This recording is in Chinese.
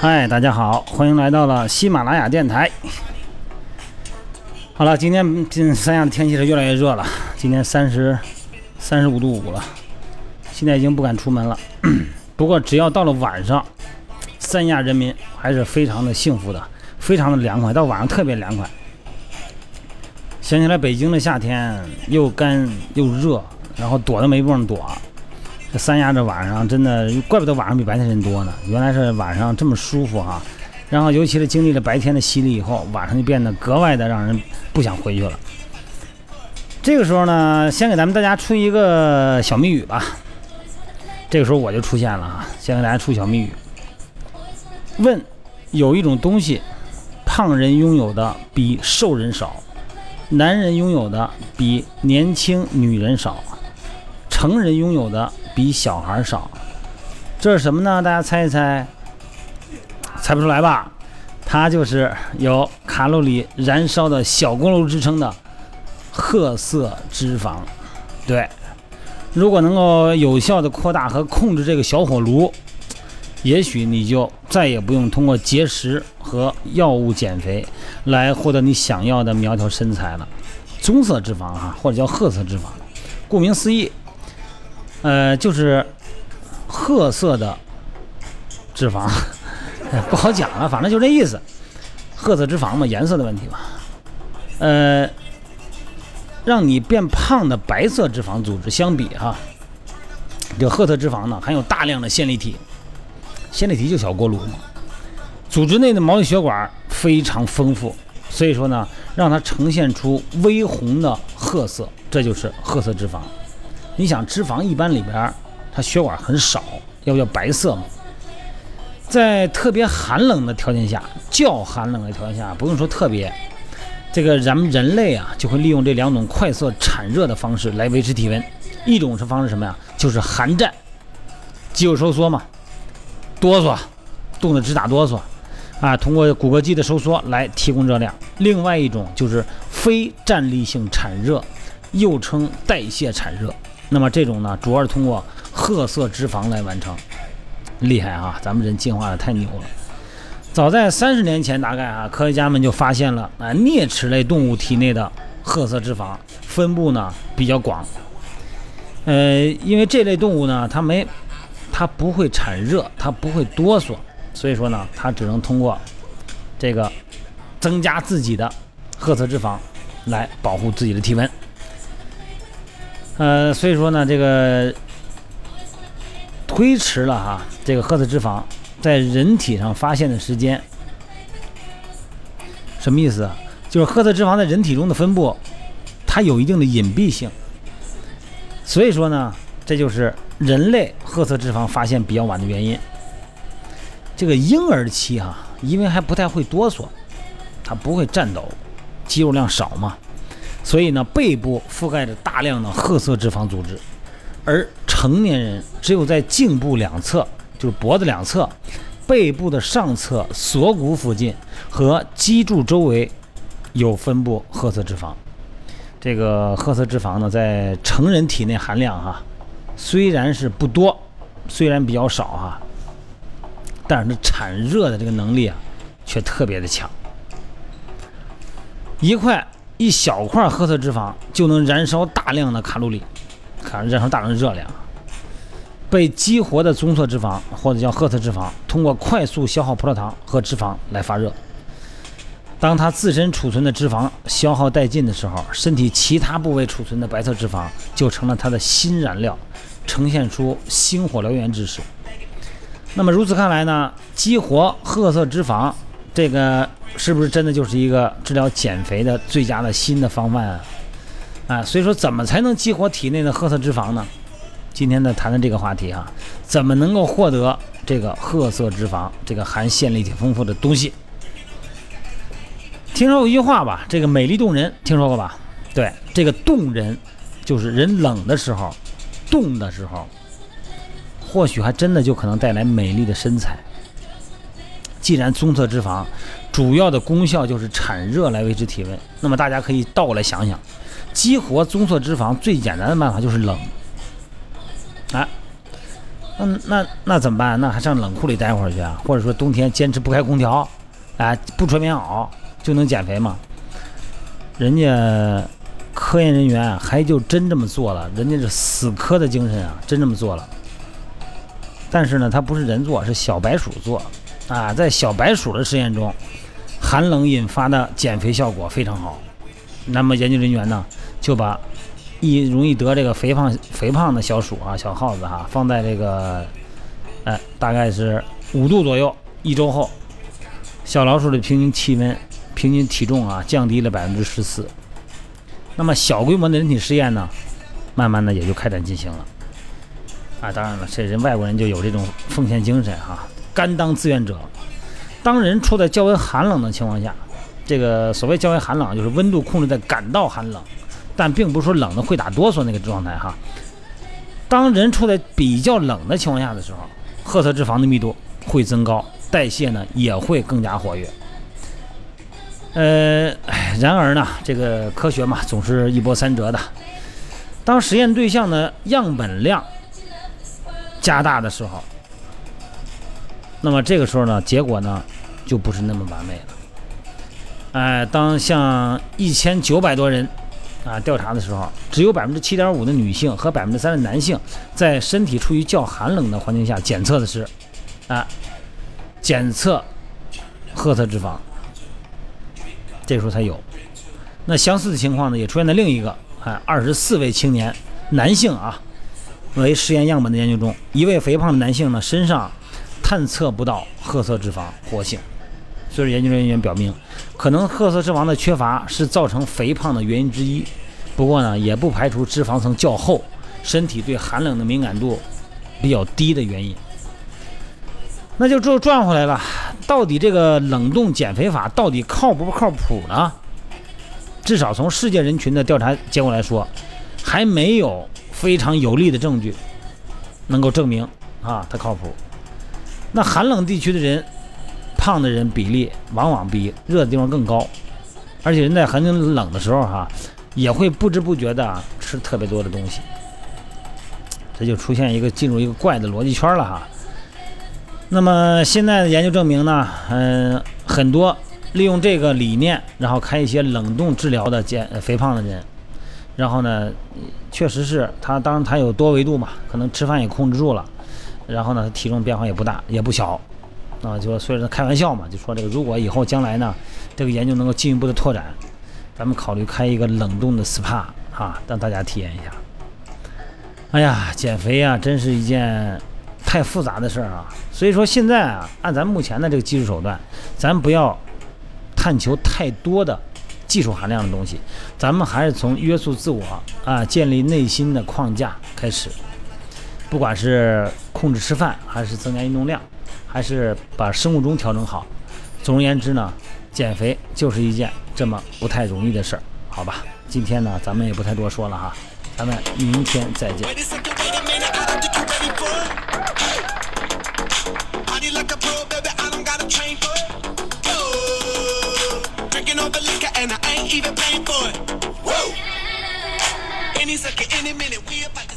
嗨，大家好，欢迎来到了喜马拉雅电台。好了，今天今三亚的天气是越来越热了，今天三十三十五度五了，现在已经不敢出门了。不过只要到了晚上，三亚人民还是非常的幸福的，非常的凉快，到晚上特别凉快。想起来北京的夏天又干又热，然后躲都没地方躲。这三亚这晚上真的，怪不得晚上比白天人多呢。原来是晚上这么舒服哈，然后尤其是经历了白天的洗礼以后，晚上就变得格外的让人不想回去了。这个时候呢，先给咱们大家出一个小谜语吧。这个时候我就出现了啊，先给大家出小谜语。问：有一种东西，胖人拥有的比瘦人少，男人拥有的比年轻女人少。成人拥有的比小孩少，这是什么呢？大家猜一猜，猜不出来吧？它就是有卡路里燃烧的小锅炉之称的褐色脂肪。对，如果能够有效的扩大和控制这个小火炉，也许你就再也不用通过节食和药物减肥来获得你想要的苗条身材了。棕色脂肪哈，或者叫褐色脂肪，顾名思义。呃，就是褐色的脂肪，不好讲了，反正就这意思。褐色脂肪嘛，颜色的问题嘛。呃，让你变胖的白色脂肪组织相比哈，这褐色脂肪呢含有大量的线粒体，线粒体就小锅炉嘛。组织内的毛细血管非常丰富，所以说呢，让它呈现出微红的褐色，这就是褐色脂肪。你想脂肪一般里边，它血管很少，要不叫白色嘛。在特别寒冷的条件下，较寒冷的条件下，不用说特别，这个咱们人类啊，就会利用这两种快速产热的方式来维持体温。一种是方式什么呀？就是寒战，肌肉收缩嘛，哆嗦，冻得直打哆嗦，啊，通过骨骼肌的收缩来提供热量。另外一种就是非站立性产热，又称代谢产热。那么这种呢，主要是通过褐色脂肪来完成，厉害啊！咱们人进化的太牛了。早在三十年前，大概啊，科学家们就发现了啊，啮齿类动物体内的褐色脂肪分布呢比较广。呃，因为这类动物呢，它没，它不会产热，它不会哆嗦，所以说呢，它只能通过这个增加自己的褐色脂肪来保护自己的体温。呃，所以说呢，这个推迟了哈，这个褐色脂肪在人体上发现的时间，什么意思啊？就是褐色脂肪在人体中的分布，它有一定的隐蔽性。所以说呢，这就是人类褐色脂肪发现比较晚的原因。这个婴儿期哈，因为还不太会哆嗦，他不会颤抖，肌肉量少嘛。所以呢，背部覆盖着大量的褐色脂肪组织，而成年人只有在颈部两侧，就是脖子两侧、背部的上侧、锁骨附近和脊柱周围有分布褐色脂肪。这个褐色脂肪呢，在成人体内含量哈，虽然是不多，虽然比较少哈，但是产热的这个能力啊，却特别的强。一块。一小块褐色脂肪就能燃烧大量的卡路里，看燃烧大量的热量。被激活的棕色脂肪或者叫褐色脂肪，通过快速消耗葡萄糖和脂肪来发热。当它自身储存的脂肪消耗殆尽的时候，身体其他部位储存的白色脂肪就成了它的新燃料，呈现出星火燎原之势。那么如此看来呢？激活褐色脂肪。这个是不是真的就是一个治疗减肥的最佳的新的方案啊？啊，所以说怎么才能激活体内的褐色脂肪呢？今天呢谈谈这个话题啊，怎么能够获得这个褐色脂肪这个含线粒体丰富的东西？听说过一句话吧？这个美丽动人，听说过吧？对，这个动人就是人冷的时候，冻的时候，或许还真的就可能带来美丽的身材。既然棕色脂肪主要的功效就是产热来维持体温，那么大家可以倒过来想想，激活棕色脂肪最简单的办法就是冷。哎，嗯，那那怎么办？那还上冷库里待会儿去啊？或者说冬天坚持不开空调，哎，不穿棉袄就能减肥吗？人家科研人员还就真这么做了，人家是死磕的精神啊，真这么做了。但是呢，它不是人做，是小白鼠做啊。在小白鼠的实验中，寒冷引发的减肥效果非常好。那么研究人员呢，就把易容易得这个肥胖肥胖的小鼠啊，小耗子哈，放在这个，哎，大概是五度左右，一周后，小老鼠的平均气温、平均体重啊，降低了百分之十四。那么小规模的人体实验呢，慢慢的也就开展进行了。啊，当然了，这人外国人就有这种奉献精神哈，甘当志愿者。当人处在较为寒冷的情况下，这个所谓较为寒冷，就是温度控制在感到寒冷，但并不是说冷的会打哆嗦那个状态哈。当人处在比较冷的情况下的时候，褐色脂肪的密度会增高，代谢呢也会更加活跃。呃，然而呢，这个科学嘛，总是一波三折的。当实验对象的样本量加大的时候，那么这个时候呢，结果呢就不是那么完美了。哎，当像一千九百多人啊调查的时候，只有百分之七点五的女性和百分之三的男性在身体处于较寒冷的环境下检测的是啊检测褐色脂肪，这时候才有。那相似的情况呢，也出现在另一个哎二十四位青年男性啊。为实验样本的研究中，一位肥胖的男性呢身上探测不到褐色脂肪活性，所以研究人员表明，可能褐色脂肪的缺乏是造成肥胖的原因之一。不过呢，也不排除脂肪层较厚，身体对寒冷的敏感度比较低的原因。那就这转回来了，到底这个冷冻减肥法到底靠不靠谱呢？至少从世界人群的调查结果来说，还没有。非常有力的证据，能够证明啊，它靠谱。那寒冷地区的人，胖的人比例往往比热的地方更高，而且人在很冷的时候哈，也会不知不觉的吃特别多的东西，这就出现一个进入一个怪的逻辑圈了哈。那么现在的研究证明呢，嗯，很多利用这个理念，然后开一些冷冻治疗的减肥胖的人。然后呢，确实是他，当然他有多维度嘛，可能吃饭也控制住了，然后呢，他体重变化也不大，也不小，啊，就所以说开玩笑嘛，就说这个如果以后将来呢，这个研究能够进一步的拓展，咱们考虑开一个冷冻的 SPA 哈，让大家体验一下。哎呀，减肥啊，真是一件太复杂的事儿啊，所以说现在啊，按咱目前的这个技术手段，咱不要探求太多的。技术含量的东西，咱们还是从约束自我啊，建立内心的框架开始。不管是控制吃饭，还是增加运动量，还是把生物钟调整好，总而言之呢，减肥就是一件这么不太容易的事儿，好吧？今天呢，咱们也不太多说了哈，咱们明天再见。Any second, any minute, we about